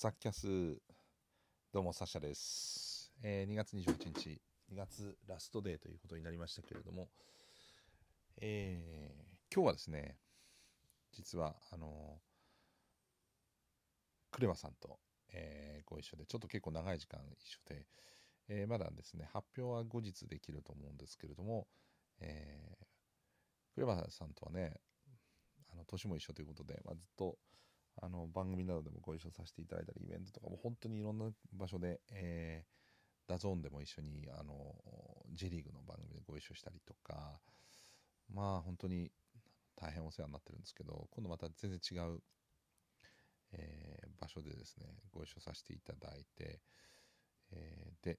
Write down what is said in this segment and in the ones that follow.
サッキャスどうもサシャです、えー2月28日2月ラストデーということになりましたけれども、えー今日はですね実はあのクレマさんと、えーご一緒でちょっと結構長い時間一緒で、えーまだですね発表は後日できると思うんですけれども、えークレマさんとはねあの年も一緒ということで、まあ、ずっとあの番組などでもご一緒させていただいたりイベントとかも本当にいろんな場所で、えー、 DAZN でも一緒にあの J リーグの番組でご一緒したりとかまあ本当に大変お世話になってるんですけど今度また全然違う、えー場所でですねご一緒させていただいて、えーで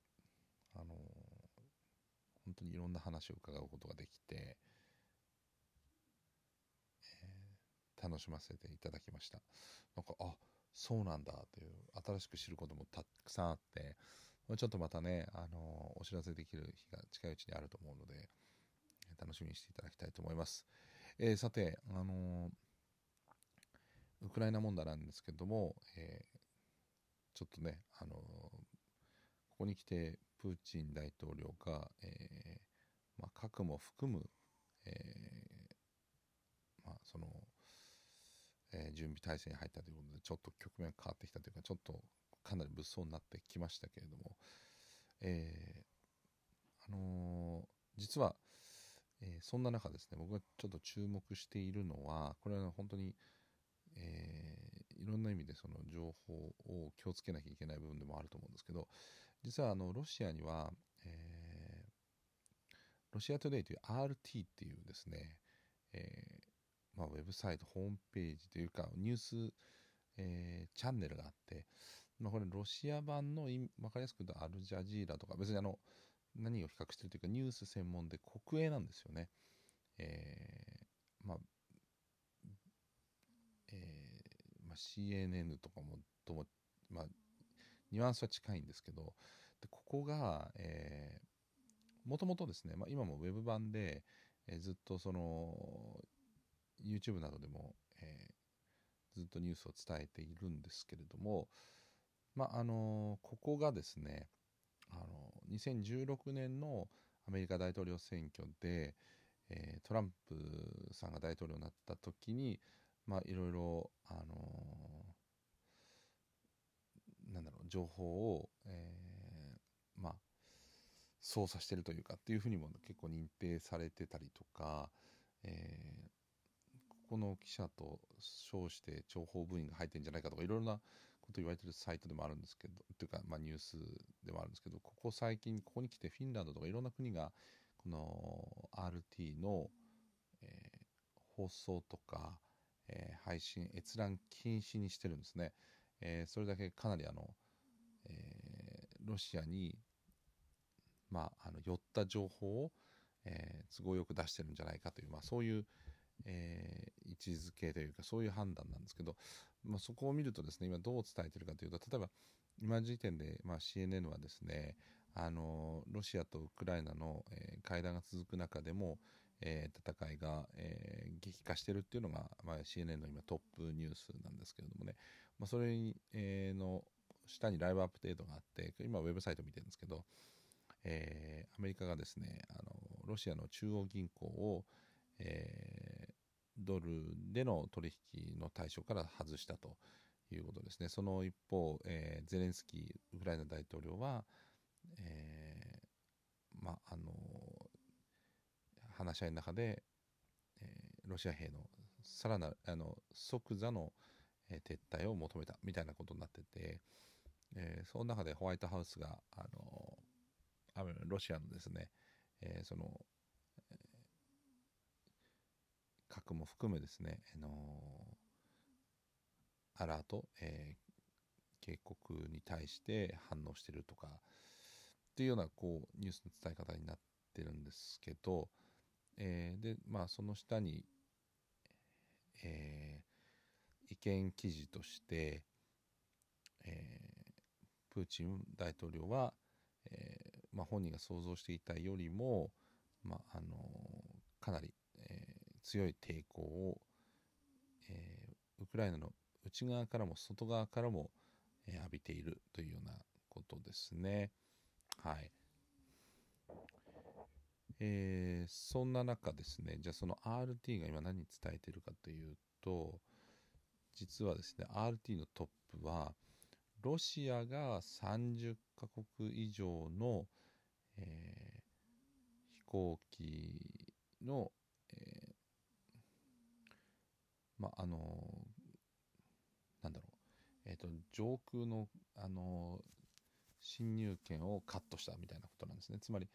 あの本当にいろんな話を伺うことができて、楽しませていただきました。なんかあそうなんだという新しく知ることもたくさんあってちょっとまたねあのお知らせできる日が近いうちにあると思うので楽しみにしていただきたいと思います、えーさてあのウクライナ問題なんですけども、えーちょっとねあのここに来てプーチン大統領が、えーまあ、核も含む、えーまあ、そのえー準備体制に入ったということでちょっと局面が変わってきたというかちょっとかなり物騒になってきましたけれども、えーあのー実は、えそんな中ですね僕がちょっと注目しているのはこれは本当に、えいろんな意味でその情報を気をつけなきゃいけない部分でもあると思うんですけど実はあのロシアには、えロシアトゥデイという RT っていうですね、えーまあ、ウェブサイト、ホームページというか、ニュース、えーチャンネルがあって、まあ、これ、ロシア版の分かりやすく言うと、アルジャジーラとか、別にあの何を比較してるというか、ニュース専門で国営なんですよね。えーまあえーまあ、CNN とかもとも、まあ、ニュアンスは近いんですけど、でここが、えー、もともとですね、まあ、今もウェブ版で、えーずっとその YouTube などでも、えーずっとニュースを伝えているんですけれども、まああのここがですねあの2016年のアメリカ大統領選挙で、えートランプさんが大統領になった時にいろいろあのなんだろう情報を、えーまあ操作してるというかっていうふうにも結構認定されてたりとか、えーこの記者と称して諜報部員が入ってるんじゃないかとかいろいろなこと言われてるサイトでもあるんですけどというか、まあ、ニュースでもあるんですけどここ最近ここに来てフィンランドとかいろんな国がこの RT の、えー放送とか、えー配信閲覧禁止にしてるんですね、えーそれだけかなりあの、えーロシアにまあ、あの寄った情報を、えー都合よく出してるんじゃないかという、まあ、そういう、えー位置づけというかそういう判断なんですけど、まあ、そこを見るとですね今どう伝えてるかというと例えば今時点で、まあ、CNN はですねあのロシアとウクライナの、えー会談が続く中でも、えー戦いが、えー激化してるっていうのが、まあ、CNN の今トップニュースなんですけれどもね、まあ、それに、えーの下にライブアップデートがあって今ウェブサイト見てるんですけど、えーアメリカがですねあのロシアの中央銀行を、えードルでの取引の対象から外したということですね。その一方、えーゼレンスキーウクライナ大統領は、えーまあの話し合いの中で、えーロシア兵のさらなるあの即座の、え撤退を求めたみたいなことになってて、えその中でホワイトハウスがあのロシアのですね、えその、核も含めですね、あのアラート、えー警告に対して反応してるとかっていうようなこうニュースの伝え方になってるんですけど、えーでまあその下に、えー意見記事として、えープーチン大統領は、えーまあ、本人が想像していたよりも、まああのかなり、えー強い抵抗を、えーウクライナの内側からも外側からも、え浴びているというようなことですね。はい。えー、そんな中ですね、じゃあその RT が今何伝えてるかというと、実はですね、RT のトップは、ロシアが30カ国以上の、えー、飛行機の、えー、まあ、あのなんだろう、えっ、ー、と、上空の、あの侵入権をカットしたみたいなことなんですね。つまり、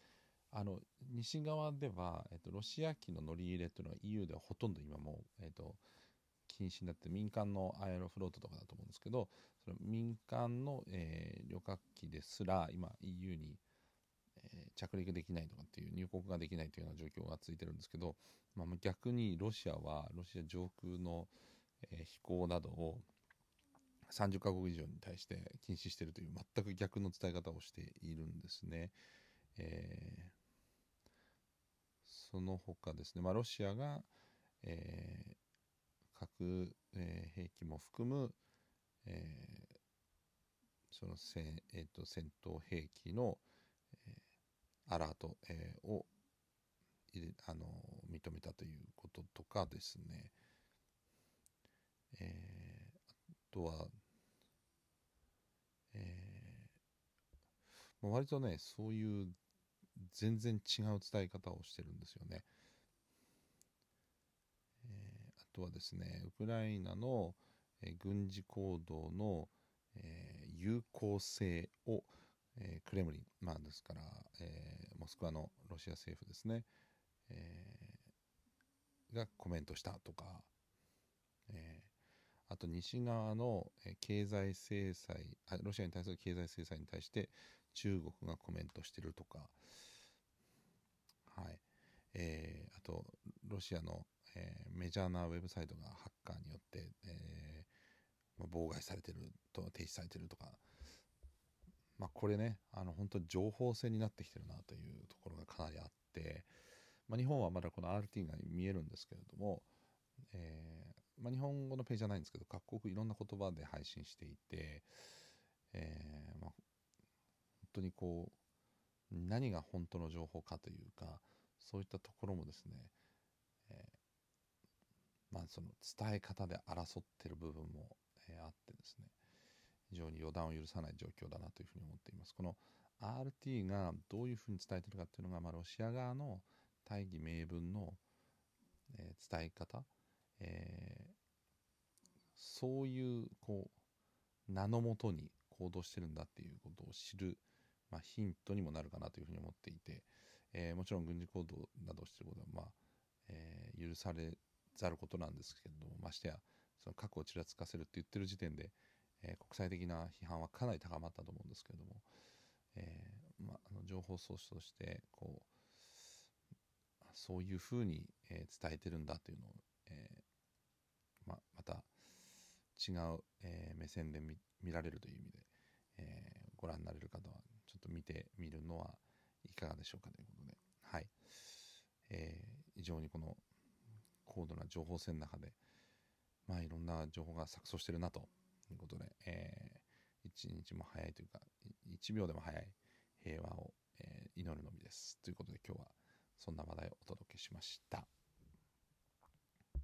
あの西側では、えっと、ロシア機の乗り入れというのは EU ではほとんど今もう、えっと、禁止になって民間のアエロフロートとかだと思うんですけどその民間の、えー、旅客機ですら今 EU に、ー、着陸できないとかっていう入国ができないというような状況が続いてるんですけど、まあ、逆にロシアはロシア上空の、えー、飛行などを30カ国以上に対して禁止しているという全く逆の伝え方をしているんですね。えーその他ですね、まあ、ロシアが、えー、核、えー、兵器も含む、えー、そのせ、えーと、戦闘兵器の、アラート、えー、を入れあの認めたということとかですね、えー、あとは、えー、割とねそういう全然違う伝え方をしてるんですよね。えー、あとはですね、ウクライナの、えー、軍事行動の、えー、有効性を、えクレムリン、まあですから、えモスクワのロシア政府ですね、えがコメントしたとか、えあと西側の経済制裁あロシアに対する経済制裁に対して中国がコメントしてるとか、はいえー、あとロシアの、えー、メジャーなウェブサイトがハッカーによって、えー、妨害されてると停止されてるとか、まあ、これねあの本当に情報戦になってきてるなというところがかなりあって、まあ、日本はまだこの RT が見えるんですけれども、えーまあ、日本語のページじゃないんですけど各国いろんな言葉で配信していて、えーまあ、本当にこう何が本当の情報かというかそういったところもですね、えー、まあその伝え方で争ってる部分も、え、あってですね。非常に予断を許さない状況だなというふうに思っています。この RT がどういうふうに伝えているかっていうのが、まあ、ロシア側の大義名分の、えー、伝え方、えー、そういうこう名のもとに行動してるんだっていうことを知るまあ、ヒントにもなるかなというふうに思っていて、えー、もちろん軍事行動などをしてることは、まあえー、許されざることなんですけれどもましてやその核をちらつかせるって言ってる時点で、えー、国際的な批判はかなり高まったと思うんですけれども、えーまあ、の情報ソースとしてこうそういうふうに、え、伝えてるんだというのを、えままた違う、え、目線で見られるという意味で、え、ご覧になれる方はちょっと見てみるのはいかがでしょうかということで、はい。えー、非常にこの高度な情報戦の中で、まあいろんな情報が錯綜してるなとということで、えー、一日も早いというか、1秒でも早い平和を、えー、祈るのみです。ということで今日はそんな話題をお届けしました。